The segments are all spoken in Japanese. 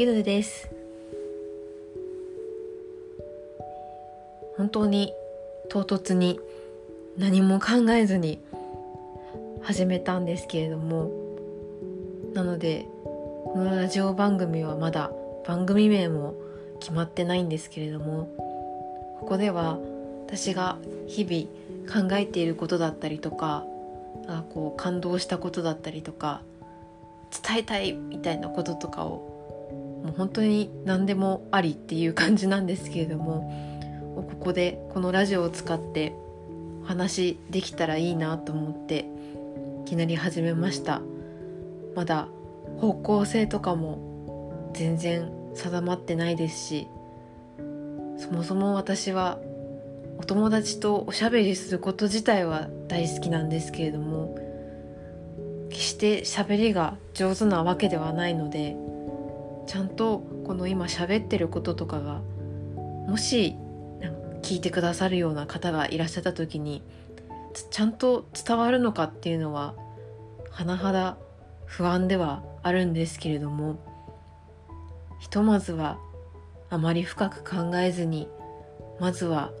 ゆぬです。本当に唐突に何も考えずに始めたんですけれどもなのでこのラジオ番組はまだ番組名も決まってないんですけれどもここでは私が日々考えていることだったりとかあこう感動したことだったりとか伝えたいみたいなこととかをもう本当に何でもありっていう感じなんですけれどもここでこのラジオを使ってお話できたらいいなと思っていきなり始めました。まだ方向性とかも全然定まってないですしそもそも私はお友達とおしゃべりすること自体は大好きなんですけれども決して喋りが上手なわけではないのでちゃんとこの今喋ってることとかがもし聞いてくださるような方がいらっしゃった時にちゃんと伝わるのかっていうのは甚だ不安ではあるんですけれどもひとまずはあまり深く考えずにまずは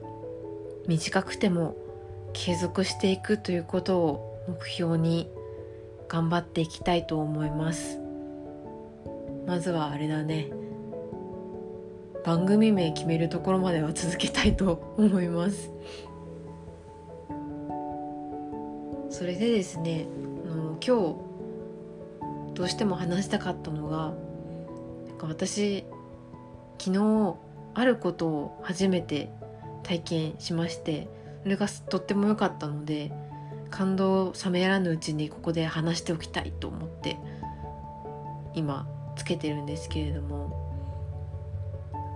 短くても継続していくということを目標に頑張っていきたいと思います。まずはあれだね。番組名決めるところまでは続けたいと思います。それでですねあの今日どうしても話したかったのがなんか私昨日あることを初めて体験しましてそれがとっても良かったので感動を冷めやらぬうちにここで話しておきたいと思って今つけてるんですけれども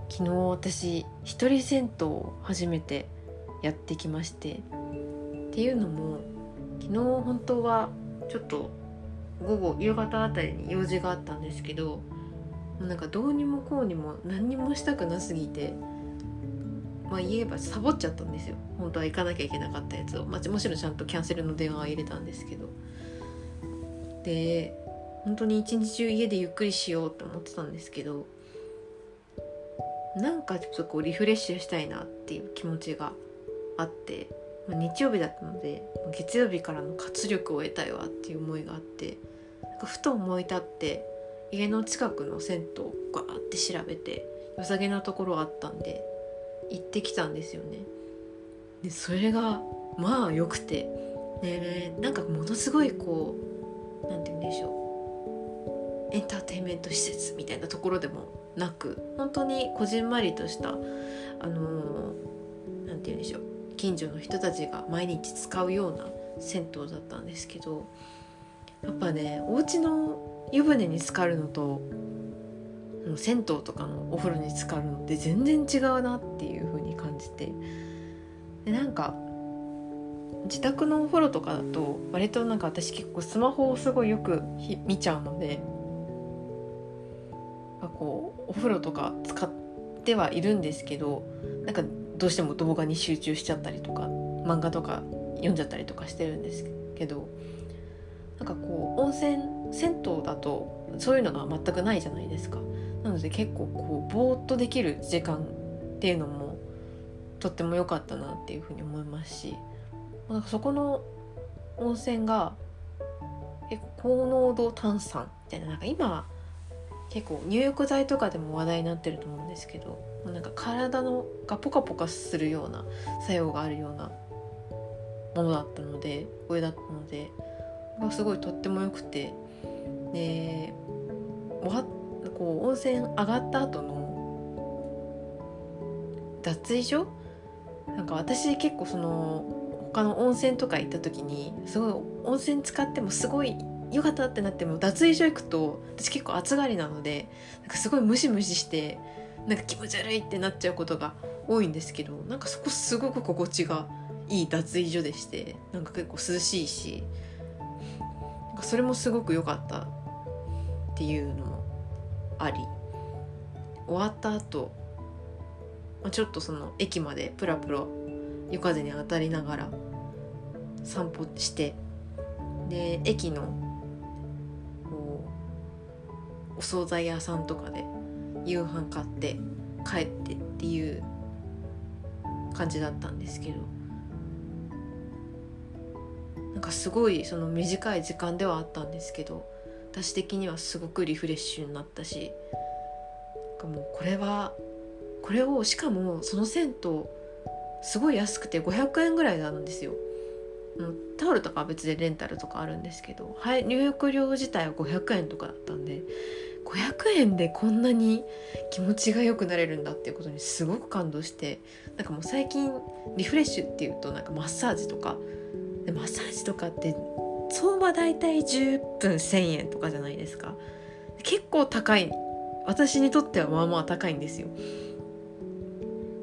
昨日私一人銭湯を初めてやってきましてっていうのも昨日本当はちょっと午後夕方あたりに用事があったんですけどもうなんかどうにもこうにも何にもしたくなすぎてまあ言えばサボっちゃったんですよ。本当は行かなきゃいけなかったやつを、まあ、もちろんちゃんとキャンセルの電話は入れたんですけど。で本当に一日中家でゆっくりしようと思ってたんですけどなんかちょっとこうリフレッシュしたいなっていう気持ちがあって、まあ、日曜日だったので月曜日からの活力を得たいわっていう思いがあってなんかふと思い立って家の近くの銭湯をガーって調べて良さげなところあったんで行ってきたんですよね。でそれがまあ良くてでなんかものすごいこう何て言うんでしょうエンターテインメント施設みたいなところでもなく本当にこじんまりとしたあの何て言うんでしょう近所の人たちが毎日使うような銭湯だったんですけどやっぱねお家の湯船に浸かるのと銭湯とかのお風呂に浸かるのって全然違うなっていう風に感じてでなんか自宅のお風呂とかだと割となんか私結構スマホをすごいよく見ちゃうのでこうお風呂とか使ってはいるんですけどなんかどうしても動画に集中しちゃったりとか漫画とか読んじゃったりとかしてるんですけどなんかこう温泉銭湯だとそういうのが全くないじゃないですか。なので結構こうぼーっとできる時間っていうのもとっても良かったなっていうふうに思いますしなんかそこの温泉が結構高濃度炭酸みたいななんか今結構入浴剤とかでも話題になってると思うんですけどなんか体のがポカポカするような作用があるようなものだったのでこれだったのですごいとっても良くてでわこう温泉上がった後の脱衣所？なんか私結構その他の温泉とか行った時にすごい温泉使ってもすごい良かったってなっても脱衣所行くと私結構暑がりなのでなんかすごいムシムシしてなんか気持ち悪いってなっちゃうことが多いんですけどなんかそこすごく心地がいい脱衣所でしてなんか結構涼しいしなんかそれもすごく良かったっていうのもあり。終わった後ちょっとその駅までプラプラ夜風に当たりながら散歩してで駅のお惣菜屋さんとかで夕飯買って帰ってっていう感じだったんですけどなんかすごいその短い時間ではあったんですけど私的にはすごくリフレッシュになったしかもうこれはこれをしかもその銭湯すごい安くて500円ぐらいなんですよ。タオルとかは別でレンタルとかあるんですけど、入浴料自体は500円とかだったんで500円でこんなに気持ちが良くなれるんだっていうことにすごく感動してなんかもう最近リフレッシュっていうとなんかマッサージとか。でマッサージとかって相場大体10分1,000円とかじゃないですか。結構高い。私にとってはまあまあ高いんですよ。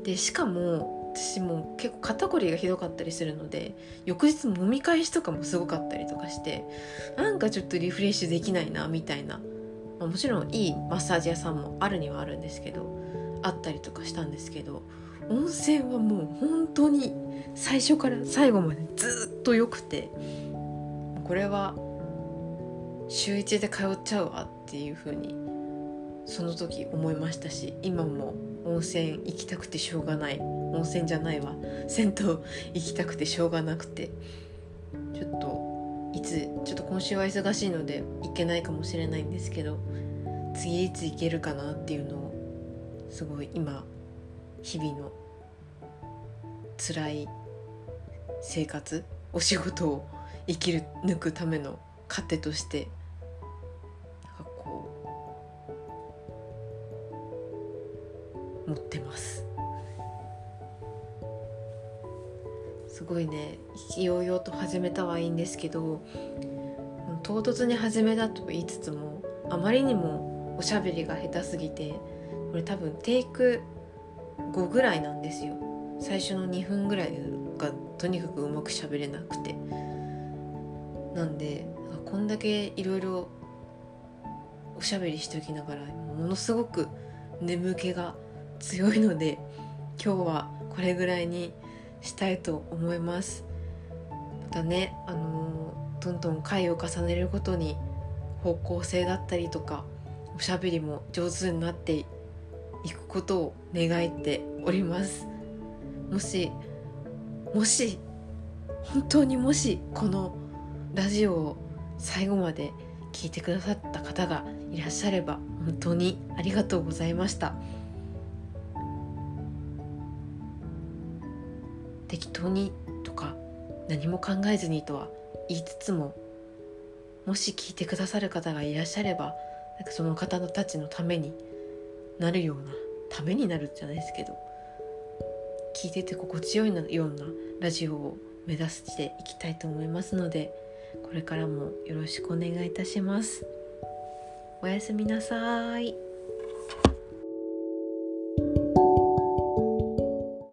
でしかも私も結構肩こりがひどかったりするので翌日揉み返しとかもすごかったりとかしてなんかちょっとリフレッシュできないなみたいな、まあ、もちろんいいマッサージ屋さんもあるにはあるんですけどあったりとかしたんですけど温泉はもう本当に最初から最後までずっと良くてこれは週1で通っちゃうわっていう風にその時思いましたし今も温泉行きたくてしょうがない温泉じゃないわ銭湯行きたくてしょうがなくてちょっといつちょっと今週は忙しいので行けないかもしれないんですけど次いつ行けるかなっていうのをすごい今日々の辛い生活お仕事を生きる抜くための糧としてなんかこう持ってます。すごいね意気揚々と始めたはいいんですけど唐突に始めたと言いつつもあまりにもおしゃべりが下手すぎてこれ多分テイク5ぐらいなんですよ。最初の2分ぐらいがとにかくうまくしゃべれなくて。なんでこんだけいろいろおしゃべりしておきながらものすごく眠気が強いので今日はこれぐらいにしたいと思います。またねあのどんどん回を重ねるごとに方向性だったりとかおしゃべりも上手になっていくことを願っております。もしもし本当にもしこのラジオを最後まで聞いてくださった方がいらっしゃれば本当にありがとうございました。適当にとか何も考えずにとは言いつつももし聞いてくださる方がいらっしゃればなんかその方たちのためになるようなためになるじゃないですけど聞いてて心地よいようなラジオを目指していきたいと思いますのでこれからもよろしくお願いいたします。おやすみなさい。